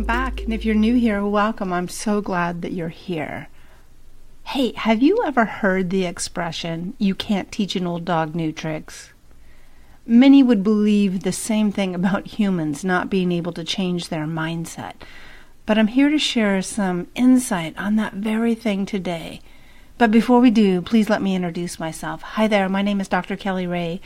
welcome back. And if you're new here, welcome. I'm so glad that you're here. Hey, have you ever heard the expression, you can't teach an old dog new tricks? Many would believe the same thing about humans not being able to change their mindset. But I'm here to share some insight on that very thing today. But before we do, please let me introduce myself. Hi there, my name is Dr. Kelly Rae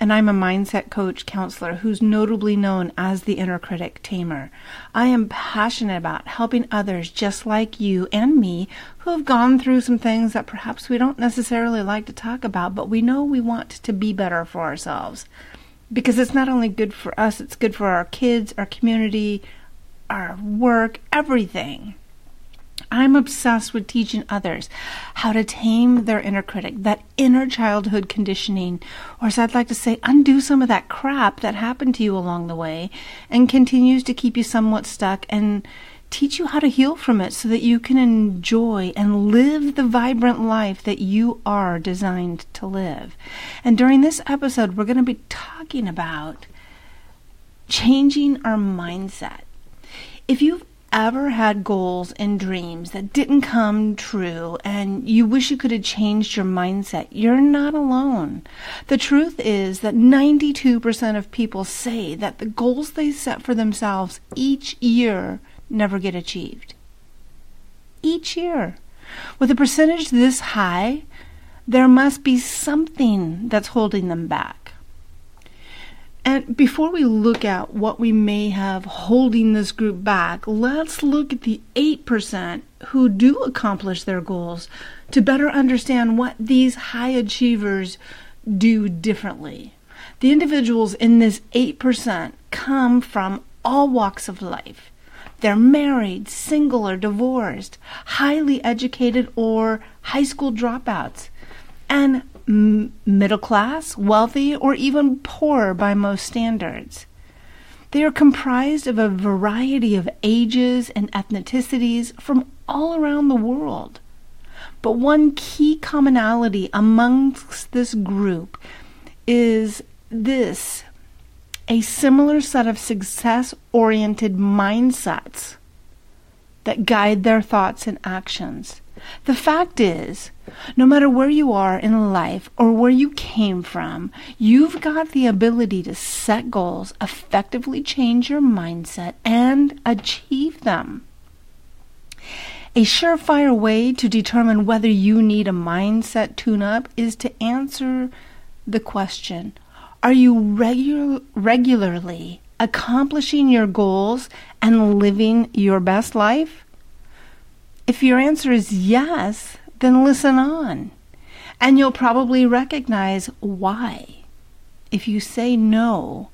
and I'm a mindset coach counselor who's notably known as the inner critic tamer. I am passionate about helping others just like you and me who have gone through some things that perhaps we don't necessarily like to talk about, but we know we want to be better for ourselves. Because it's not only good for us, it's good for our kids, our community, our work, everything. I'm obsessed with teaching others how to tame their inner critic, that inner childhood conditioning, or as I'd like to say, undo some of that crap that happened to you along the way and continues to keep you somewhat stuck and teach you how to heal from it so that you can enjoy and live the vibrant life that you are designed to live. And during this episode, we're going to be talking about changing our mindset. If you've ever had goals and dreams that didn't come true and you wish you could have changed your mindset, you're not alone. The truth is that 92% of people say that the goals they set for themselves each year never get achieved. Each year. With a percentage this high, there must be something that's holding them back. And before we look at what we may have holding this group back, let's look at the 8% who do accomplish their goals to better understand what these high achievers do differently. The individuals in this 8% come from all walks of life. They're married, single, or divorced, highly educated, or high school dropouts. And middle class, wealthy, or even poor by most standards. They are comprised of a variety of ages and ethnicities from all around the world. But one key commonality amongst this group is this a similar set of success oriented mindsets that guide their thoughts and actions. The fact is, no matter where you are in life or where you came from, you've got the ability to set goals, effectively change your mindset, and achieve them. A surefire way to determine whether you need a mindset tune up is to answer the question Are you regu- regularly accomplishing your goals and living your best life? If your answer is yes, then listen on. And you'll probably recognize why. If you say no,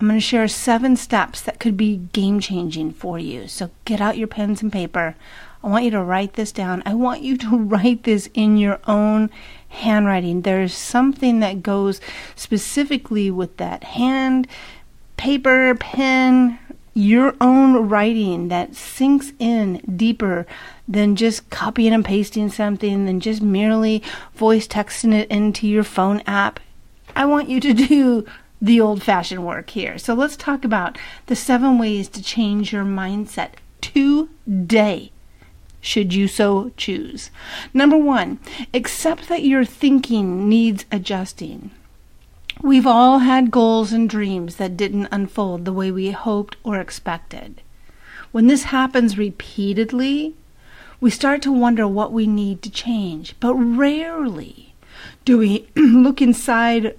I'm going to share seven steps that could be game changing for you. So get out your pens and paper. I want you to write this down. I want you to write this in your own handwriting. There's something that goes specifically with that hand, paper, pen, your own writing that sinks in deeper than just copying and pasting something, than just merely voice texting it into your phone app. I want you to do the old fashioned work here. So let's talk about the seven ways to change your mindset today, should you so choose. Number one, accept that your thinking needs adjusting. We've all had goals and dreams that didn't unfold the way we hoped or expected. When this happens repeatedly, we start to wonder what we need to change. But rarely do we look inside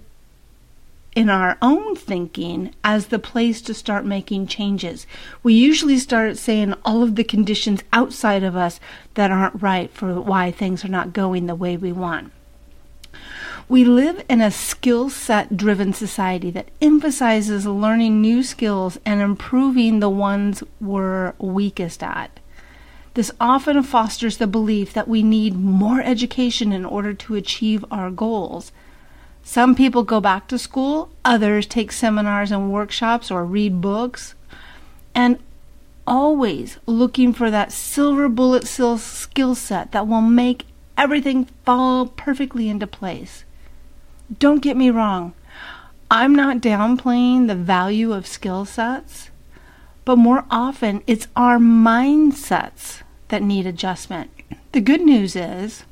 in our own thinking as the place to start making changes. We usually start saying all of the conditions outside of us that aren't right for why things are not going the way we want. We live in a skill set driven society that emphasizes learning new skills and improving the ones we're weakest at. This often fosters the belief that we need more education in order to achieve our goals. Some people go back to school, others take seminars and workshops or read books, and always looking for that silver bullet skill set that will make everything fall perfectly into place. Don't get me wrong, I'm not downplaying the value of skill sets, but more often it's our mindsets that need adjustment. The good news is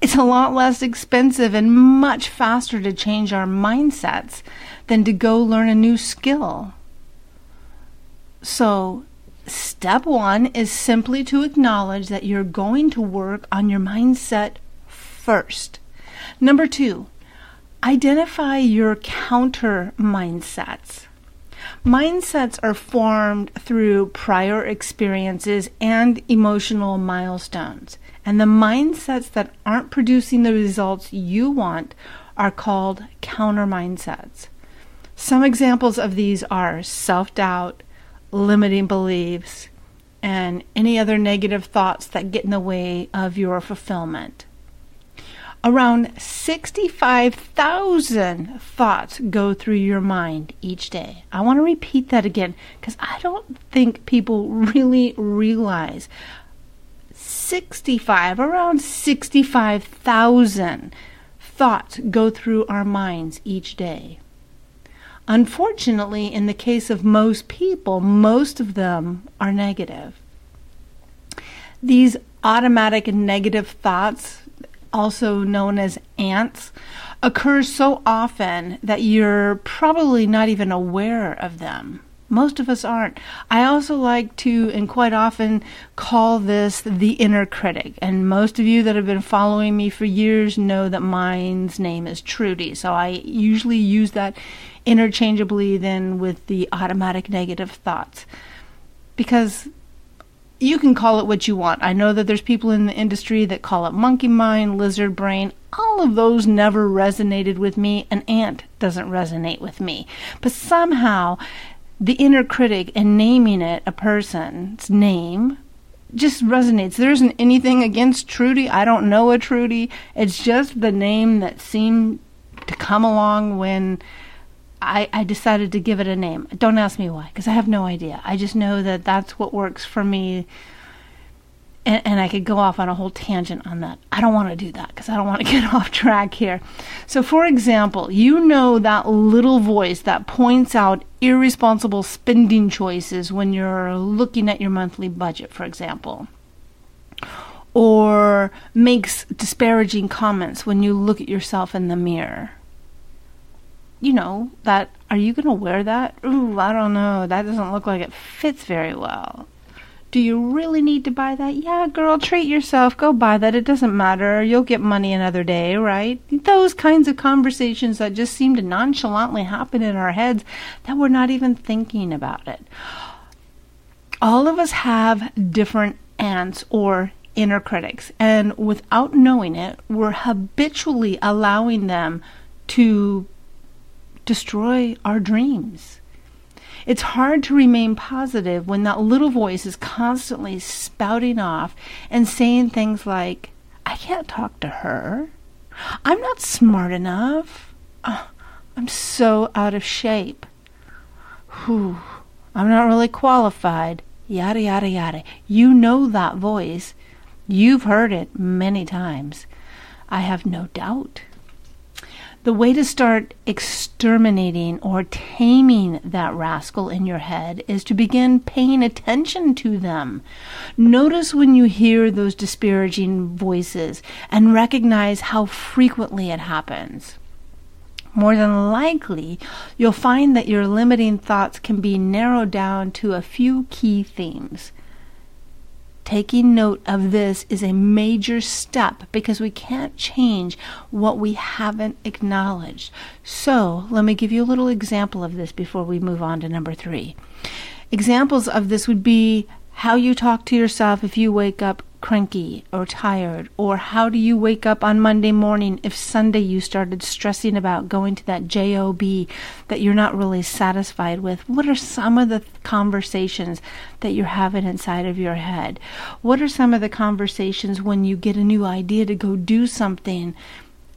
it's a lot less expensive and much faster to change our mindsets than to go learn a new skill. So, step one is simply to acknowledge that you're going to work on your mindset first. Number two, identify your counter mindsets. Mindsets are formed through prior experiences and emotional milestones. And the mindsets that aren't producing the results you want are called counter mindsets. Some examples of these are self doubt, limiting beliefs, and any other negative thoughts that get in the way of your fulfillment. Around 65,000 thoughts go through your mind each day. I want to repeat that again because I don't think people really realize 65, around 65,000 thoughts go through our minds each day. Unfortunately, in the case of most people, most of them are negative. These automatic negative thoughts, also known as ants, occurs so often that you're probably not even aware of them. Most of us aren't. I also like to, and quite often, call this the inner critic. And most of you that have been following me for years know that mine's name is Trudy. So I usually use that interchangeably then with the automatic negative thoughts. Because you can call it what you want. I know that there's people in the industry that call it monkey mind, lizard brain. All of those never resonated with me. An ant doesn't resonate with me. But somehow the inner critic and naming it a person's name just resonates. There isn't anything against Trudy. I don't know a Trudy. It's just the name that seemed to come along when I, I decided to give it a name. Don't ask me why, because I have no idea. I just know that that's what works for me and, and, I could go off on a whole tangent on that. I don't want to do that because I don't want to get off track here. So, for example, you know that little voice that points out irresponsible spending choices when you're looking at your monthly budget, for example, or makes disparaging comments when you look at yourself in the mirror. You know, that are you going to wear that? Ooh, I don't know. That doesn't look like it fits very well. Do you really need to buy that? Yeah, girl, treat yourself. Go buy that. It doesn't matter. You'll get money another day, right? Those kinds of conversations that just seem to nonchalantly happen in our heads that we're not even thinking about it. All of us have different ants or inner critics, and without knowing it, we're habitually allowing them to destroy our dreams. It's hard to remain positive when that little voice is constantly spouting off and saying things like, I can't talk to her. I'm not smart enough. Oh, I'm so out of shape. Whew, I'm not really qualified. Yada, yada, yada. You know that voice. You've heard it many times. I have no doubt. The way to start exterminating or taming that rascal in your head is to begin paying attention to them. Notice when you hear those disparaging voices and recognize how frequently it happens. More than likely, you'll find that your limiting thoughts can be narrowed down to a few key themes. Taking note of this is a major step because we can't change what we haven't acknowledged. So, let me give you a little example of this before we move on to number three. Examples of this would be how you talk to yourself if you wake up cranky or tired? Or how do you wake up on Monday morning if Sunday you started stressing about going to that job that you're not really satisfied with? What are some of the conversations that you're having inside of your head? What are some of the conversations when you get a new idea to go do something,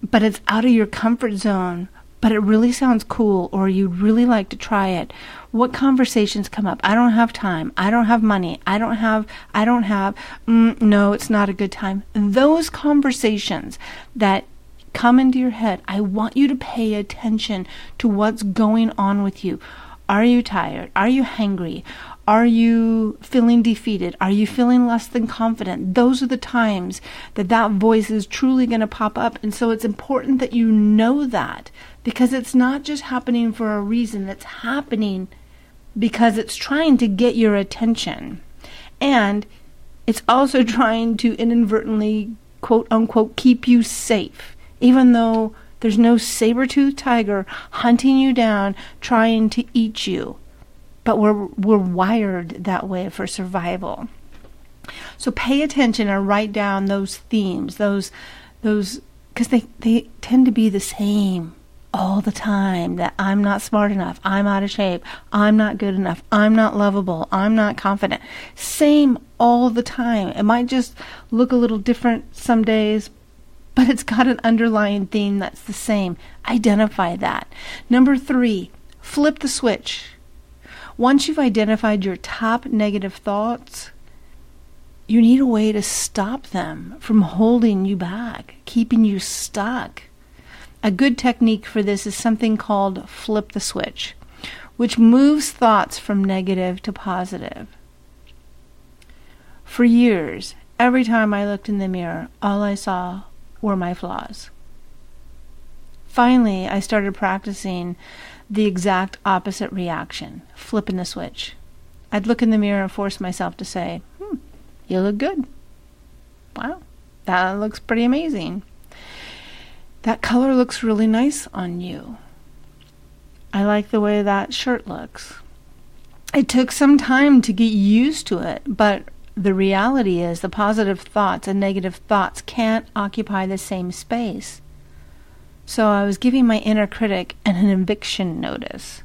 but it's out of your comfort zone? But it really sounds cool or you'd really like to try it what conversations come up i don't have time i don't have money i don't have i don't have mm, no it's not a good time those conversations that come into your head i want you to pay attention to what's going on with you Are you tired? Are you hangry? Are you feeling defeated? Are you feeling less than confident? Those are the times that that voice is truly going to pop up. And so it's important that you know that because it's not just happening for a reason, it's happening because it's trying to get your attention. And it's also trying to inadvertently, quote unquote, keep you safe, even though there's no saber toothed tiger hunting you down trying to eat you but we're we're wired that way for survival. So pay attention and write down those themes, those those because they they tend to be the same all the time that I'm not smart enough, I'm out of shape, I'm not good enough, I'm not lovable, I'm not confident. Same all the time. It might just look a little different some days, but it's got an underlying theme that's the same. Identify that. Number 3, flip the switch. Once you've identified your top negative thoughts, you need a way to stop them from holding you back, keeping you stuck. A good technique for this is something called flip the switch, which moves thoughts from negative to positive. For years, every time I looked in the mirror, all I saw were my flaws. Finally, I started practicing the exact opposite reaction, flipping the switch. I'd look in the mirror and force myself to say, hmm, you look good. Wow, that looks pretty amazing. That color looks really nice on you. I like the way that shirt looks. It took some time to get used to it, but the reality is the positive thoughts and negative thoughts can't occupy the same space. So I was giving my inner critic an eviction notice.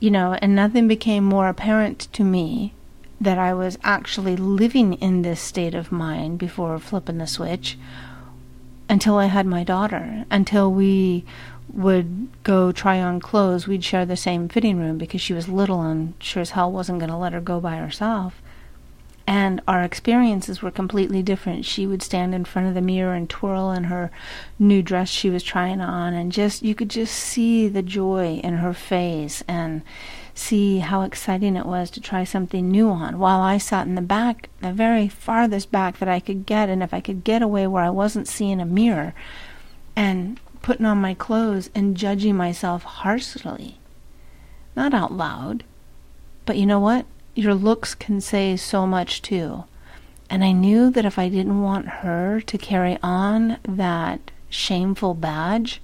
You know, and nothing became more apparent to me that I was actually living in this state of mind before flipping the switch until I had my daughter, until we would go try on clothes. We'd share the same fitting room because she was little and sure as hell wasn't going to let her go by herself and our experiences were completely different. She would stand in front of the mirror and twirl in her new dress she was trying on, and just you could just see the joy in her face and see how exciting it was to try something new on. While I sat in the back, the very farthest back that I could get, and if I could get away where I wasn't seeing a mirror and putting on my clothes and judging myself harshly. Not out loud, but you know what? your looks can say so much too. And I knew that if I didn't want her to carry on that shameful badge,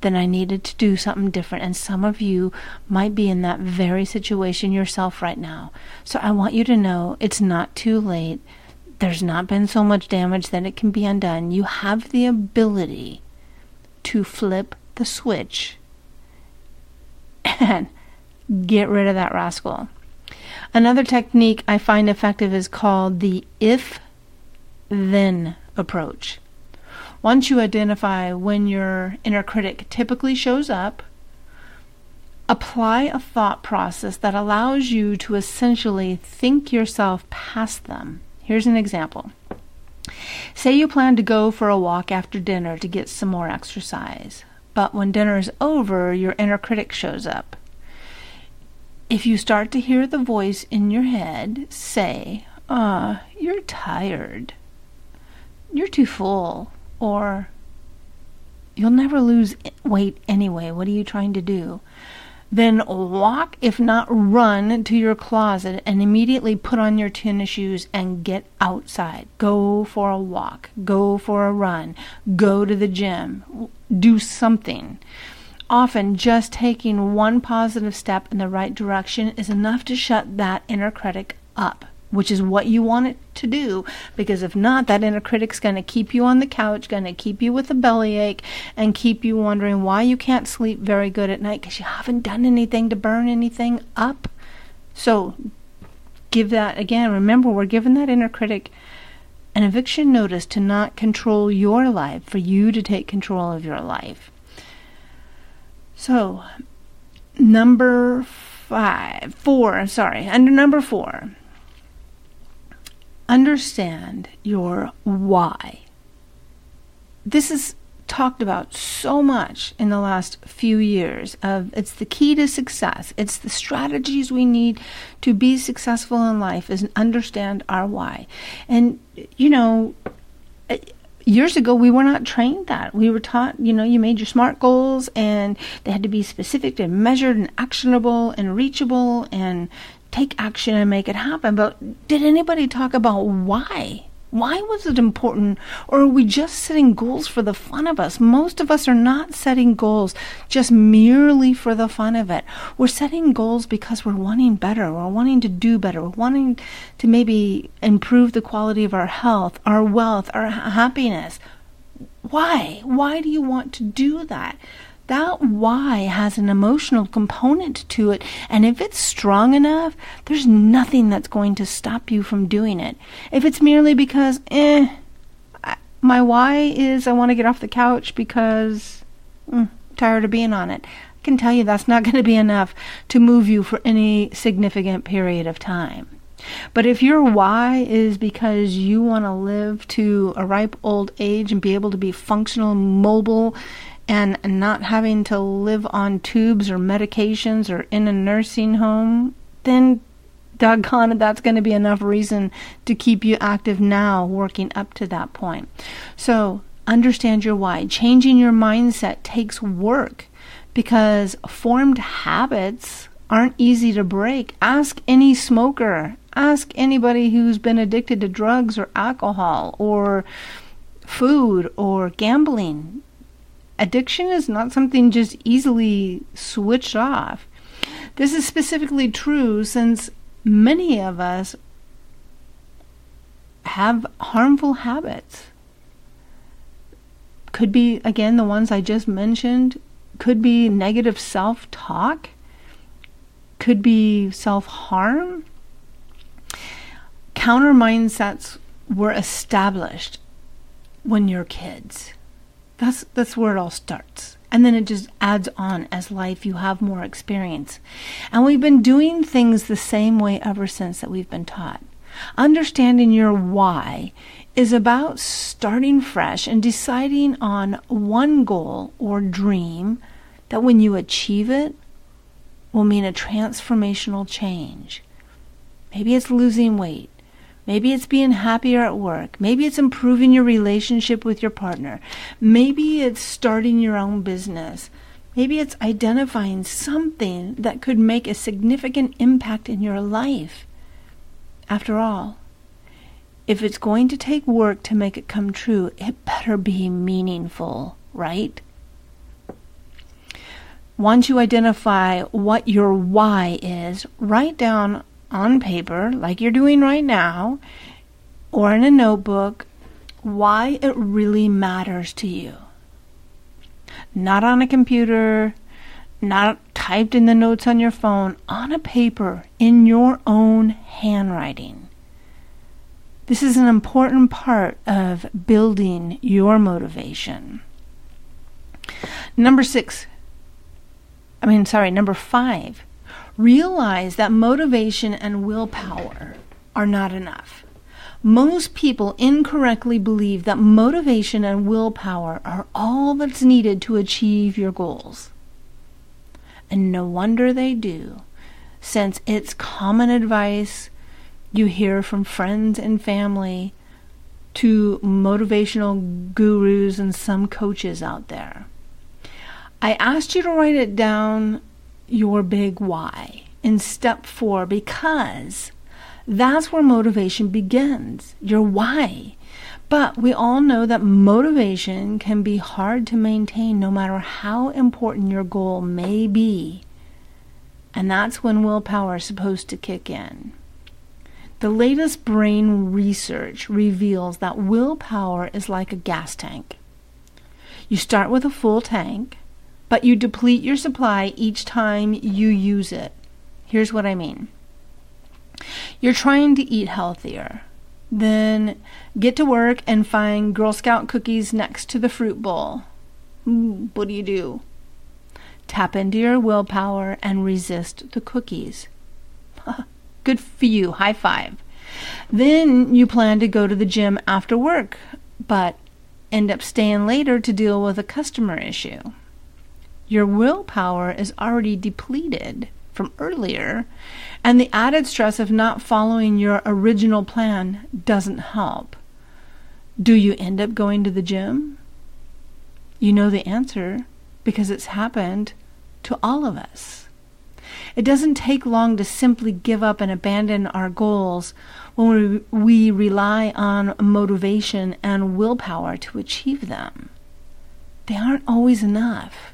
then I needed to do something different. And some of you might be in that very situation yourself right now. So I want you to know it's not too late. There's not been so much damage that it can be undone. You have the ability to flip the switch and get rid of that rascal. Another technique I find effective is called the if then approach. Once you identify when your inner critic typically shows up, apply a thought process that allows you to essentially think yourself past them. Here's an example. Say you plan to go for a walk after dinner to get some more exercise, but when dinner is over, your inner critic shows up if you start to hear the voice in your head say, ah, uh, you're tired, you're too full, or you'll never lose weight anyway, what are you trying to do? Then walk, if not run, to your closet and immediately put on your tennis shoes and get outside. Go for a walk, go for a run, go to the gym, do something. Often, just taking one positive step in the right direction is enough to shut that inner critic up, which is what you want it to do. Because if not, that inner critic's going to keep you on the couch, going to keep you with a bellyache, and keep you wondering why you can't sleep very good at night because you haven't done anything to burn anything up. So, give that again. Remember, we're giving that inner critic an eviction notice to not control your life, for you to take control of your life. So, number five, four, sorry, under number four, understand your why. This is talked about so much in the last few years of it's the key to success. It's the strategies we need to be successful in life is understand our why. And you know years ago we were not trained that. We were taught you know you made your smart goals and they had to be specific and measured and actionable and reachable and take action and make it happen but did anybody talk about why why was it important? Or are we just setting goals for the fun of us? Most of us are not setting goals just merely for the fun of it. We're setting goals because we're wanting better. We're wanting to do better. We're wanting to maybe improve the quality of our health, our wealth, our happiness. Why? Why do you want to do that? That why has an emotional component to it. And if it's strong enough, there's nothing that's going to stop you from doing it. If it's merely because, eh, my why is I want to get off the couch because mm, I'm tired of being on it. I can tell you that's not going to be enough to move you for any significant period of time. But if your why is because you want to live to a ripe old age and be able to be functional, mobile, and not having to live on tubes or medications or in a nursing home, then doggone it, that's going to be enough reason to keep you active now, working up to that point. So understand your why. Changing your mindset takes work because formed habits aren't easy to break. Ask any smoker, ask anybody who's been addicted to drugs or alcohol or food or gambling addiction is not something just easily switched off. This is specifically true since many of us have harmful habits. Could be, again, the ones I just mentioned, could be negative self talk, could be self harm. Counter mindsets were established when you're kids. That's that's where it all starts. And then it just adds on as life you have more experience. And we've been doing things the same way ever since that we've been taught. Understanding your why is about starting fresh and deciding on one goal or dream that when you achieve it will mean a transformational change. Maybe it's losing weight. Maybe it's being happier at work. Maybe it's improving your relationship with your partner. Maybe it's starting your own business. Maybe it's identifying something that could make a significant impact in your life. After all, if it's going to take work to make it come true, it better be meaningful, right? Once you identify what your why is, write down on paper, like you're doing right now, or in a notebook, why it really matters to you. Not on a computer, not typed in the notes on your phone, on a paper in your own handwriting. This is an important part of building your motivation. Number six, I mean, sorry, number five, realize that motivation and willpower are not enough. Most people incorrectly believe that motivation and willpower are all that's needed to achieve your goals. And no wonder they do, since it's common advice you hear from friends and family to motivational gurus and some coaches out there. I asked you to write it down your big why in step four because that's where motivation begins, your why. But we all know that motivation can be hard to maintain no matter how important your goal may be. And that's when willpower is supposed to kick in. The latest brain research reveals that willpower is like a gas tank. You start with a full tank, but you deplete your supply each time you use it. Here's what I mean you're trying to eat healthier. Then get to work and find Girl Scout cookies next to the fruit bowl. Hmm, what do you do? Tap into your willpower and resist the cookies. Good for you. High five. Then you plan to go to the gym after work, but end up staying later to deal with a customer issue. Your willpower is already depleted from earlier, and the added stress of not following your original plan doesn't help. Do you end up going to the gym? You know the answer because it's happened to all of us. It doesn't take long to simply give up and abandon our goals when we, we rely on motivation and willpower to achieve them. They aren't always enough.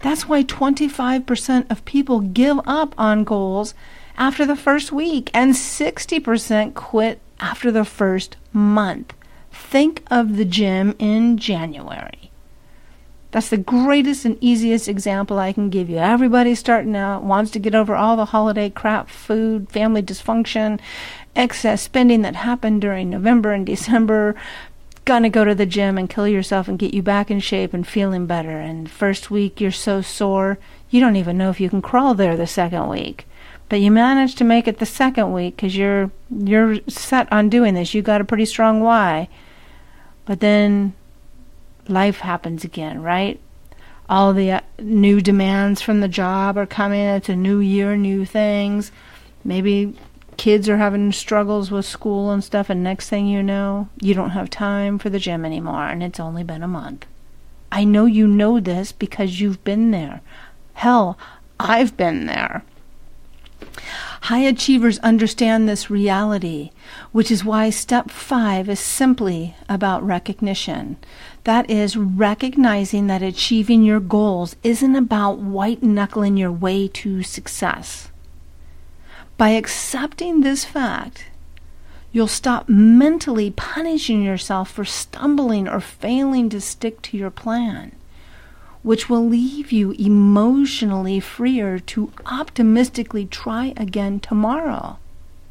That's why 25% of people give up on goals after the first week and 60% quit after the first month. Think of the gym in January. That's the greatest and easiest example I can give you. Everybody starting out wants to get over all the holiday crap, food, family dysfunction, excess spending that happened during November and December, gonna go to the gym and kill yourself and get you back in shape and feeling better. And first week you're so sore, you don't even know if you can crawl there the second week. But you manage to make it the second week because you're you're set on doing this. You got a pretty strong why. But then life happens again, right? All the uh, new demands from the job are coming. It's a new year, new things. Maybe kids are having struggles with school and stuff, and next thing you know, you don't have time for the gym anymore, and it's only been a month. I know you know this because you've been there. Hell, I've been there. High achievers understand this reality, which is why step five is simply about recognition. That is, recognizing that achieving your goals isn't about white knuckling your way to success. By accepting this fact, you'll stop mentally punishing yourself for stumbling or failing to stick to your plan, which will leave you emotionally freer to optimistically try again tomorrow.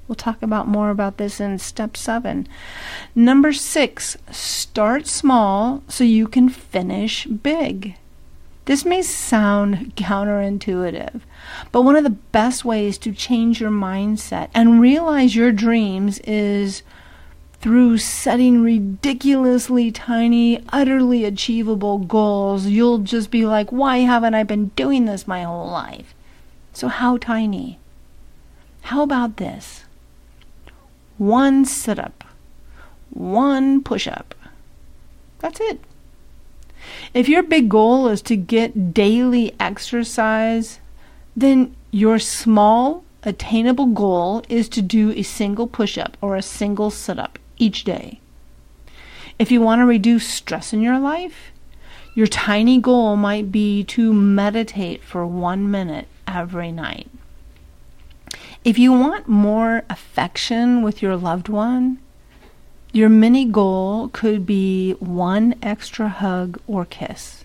We'll talk about more about this in step seven. Number six, start small so you can finish big. This may sound counterintuitive, but one of the best ways to change your mindset and realize your dreams is through setting ridiculously tiny, utterly achievable goals. You'll just be like, why haven't I been doing this my whole life? So, how tiny? How about this? One sit up, one push up. That's it. If your big goal is to get daily exercise, then your small, attainable goal is to do a single push up or a single sit up each day. If you want to reduce stress in your life, your tiny goal might be to meditate for one minute every night. If you want more affection with your loved one, your mini goal could be one extra hug or kiss.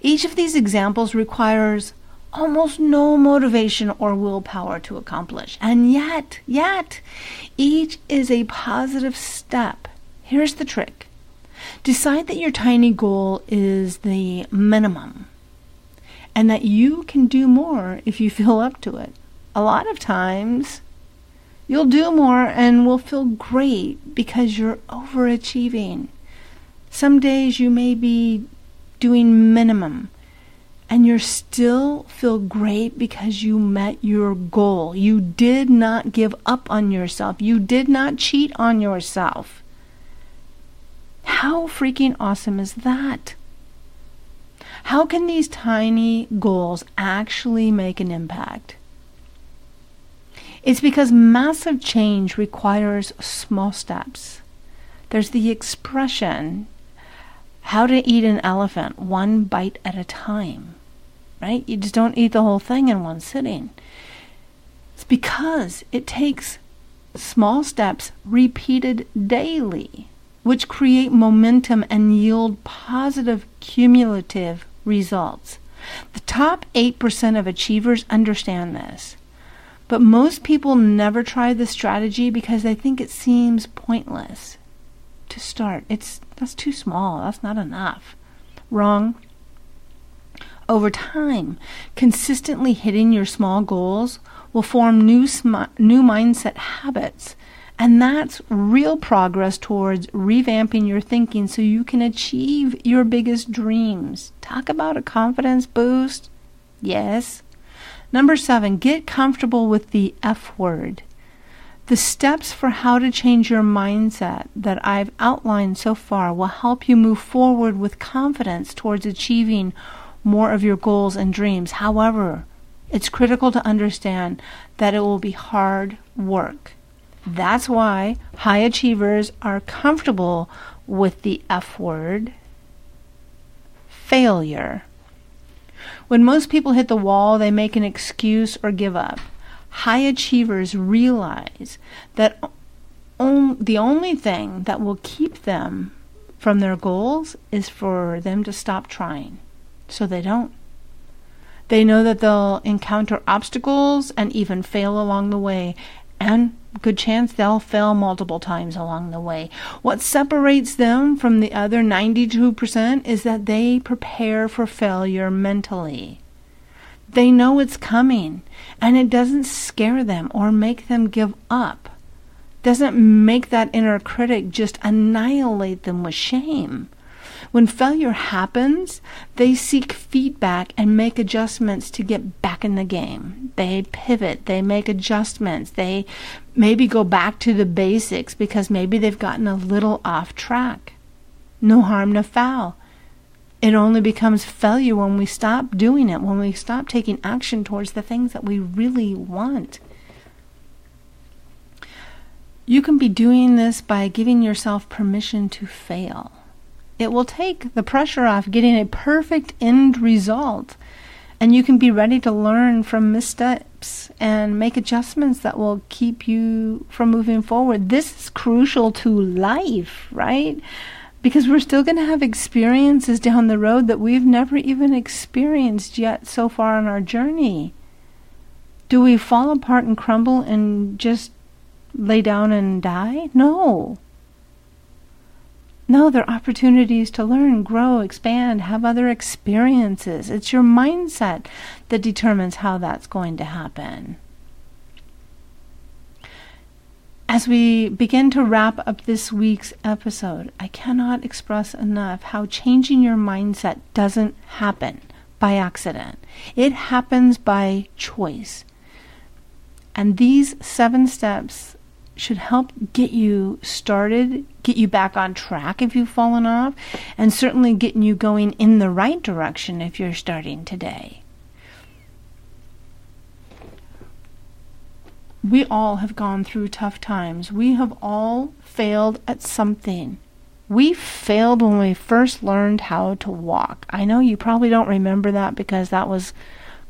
Each of these examples requires almost no motivation or willpower to accomplish. And yet, yet, each is a positive step. Here's the trick decide that your tiny goal is the minimum and that you can do more if you feel up to it. A lot of times, You'll do more and will feel great because you're overachieving. Some days you may be doing minimum and you still feel great because you met your goal. You did not give up on yourself. You did not cheat on yourself. How freaking awesome is that? How can these tiny goals actually make an impact? It's because massive change requires small steps. There's the expression, how to eat an elephant one bite at a time, right? You just don't eat the whole thing in one sitting. It's because it takes small steps repeated daily, which create momentum and yield positive cumulative results. The top 8% of achievers understand this. But most people never try this strategy because they think it seems pointless to start. It's that's too small. That's not enough. Wrong. Over time, consistently hitting your small goals will form new sm- new mindset habits And that's real progress towards revamping your thinking so you can achieve your biggest dreams. Talk about a confidence boost. Yes. Number seven, get comfortable with the F word. The steps for how to change your mindset that I've outlined so far will help you move forward with confidence towards achieving more of your goals and dreams. However, it's critical to understand that it will be hard work. That's why high achievers are comfortable with the F word failure. When most people hit the wall, they make an excuse or give up. High achievers realize that on, the only thing that will keep them from their goals is for them to stop trying. So they don't. They know that they'll encounter obstacles and even fail along the way, and good chance they'll fail multiple times along the way. What separates them from the other 92% is that they prepare for failure mentally. They know it's coming, and it doesn't scare them or make them give up. Doesn't make that inner critic just annihilate them with shame. When failure happens, they seek feedback and make adjustments to get back in the game. They pivot, they make adjustments, they maybe go back to the basics because maybe they've gotten a little off track. No harm, no foul. It only becomes failure when we stop doing it, when we stop taking action towards the things that we really want. You can be doing this by giving yourself permission to fail. It will take the pressure off getting a perfect end result. And you can be ready to learn from and make adjustments that will keep you from moving forward. This is crucial to life, right? Because we're still going to have experiences down the road that we've never even experienced yet so far on our journey. Do we fall apart and crumble and just lay down and die? No. No, they're opportunities to learn, grow, expand, have other experiences. It's your mindset that determines how that's going to happen. As we begin to wrap up this week's episode, I cannot express enough how changing your mindset doesn't happen by accident. It happens by choice. And these seven steps should help get you started, get you back on track if you've fallen off, and certainly getting you going in the right direction if you're starting today. We all have gone through tough times. We have all failed at something. We failed when we first learned how to walk. I know you probably don't remember that because that was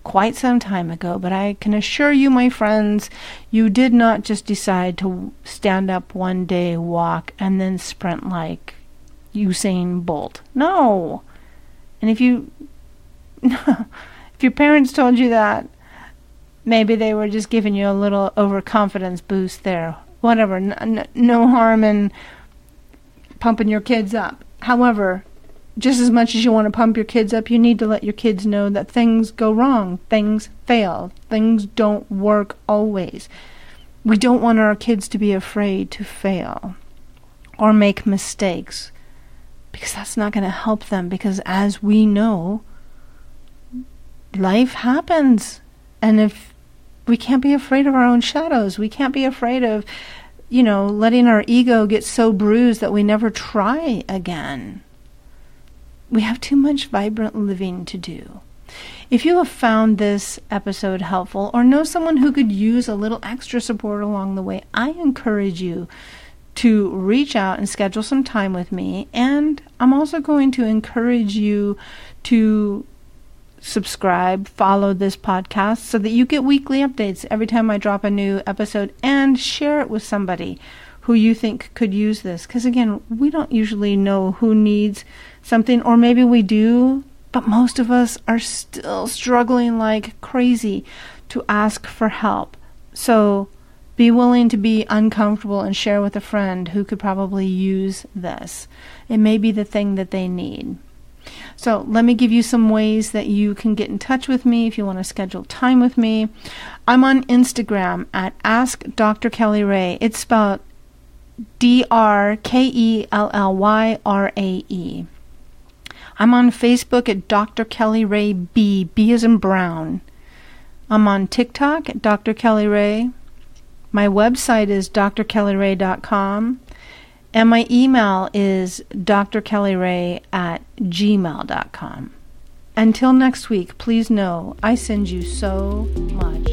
quite some time ago, but I can assure you, my friends, you did not just decide to stand up one day, walk, and then sprint like Usain Bolt. No. And if you, if your parents told you that, maybe they were just giving you a little overconfidence boost there. Whatever. No harm in pumping your kids up. However, just as much as you want to pump your kids up, you need to let your kids know that things go wrong, things fail, things don't work always. We don't want our kids to be afraid to fail or make mistakes because that's not going to help them. Because as we know, life happens. And if we can't be afraid of our own shadows, we can't be afraid of, you know, letting our ego get so bruised that we never try again. We have too much vibrant living to do. If you have found this episode helpful or know someone who could use a little extra support along the way, I encourage you to reach out and schedule some time with me. And I'm also going to encourage you to subscribe, follow this podcast so that you get weekly updates every time I drop a new episode and share it with somebody who you think could use this. Because again, we don't usually know who needs something, or maybe we do, but most of us are still struggling like crazy to ask for help. So be willing to be uncomfortable and share with a friend who could probably use this. It may be the thing that they need. So let me give you some ways that you can get in touch with me if you want to schedule time with me. I'm on Instagram at Ask Dr. Kelly Rae. It's spelled D R K E L L Y R A E. I'm on Facebook at Dr. Kelly Rae B. B as in Brown. I'm on TikTok at Dr. Kelly Rae. My website is drkellyrae.com. And my email is drkellyrae at gmail.com. Until next week, please know I send you so much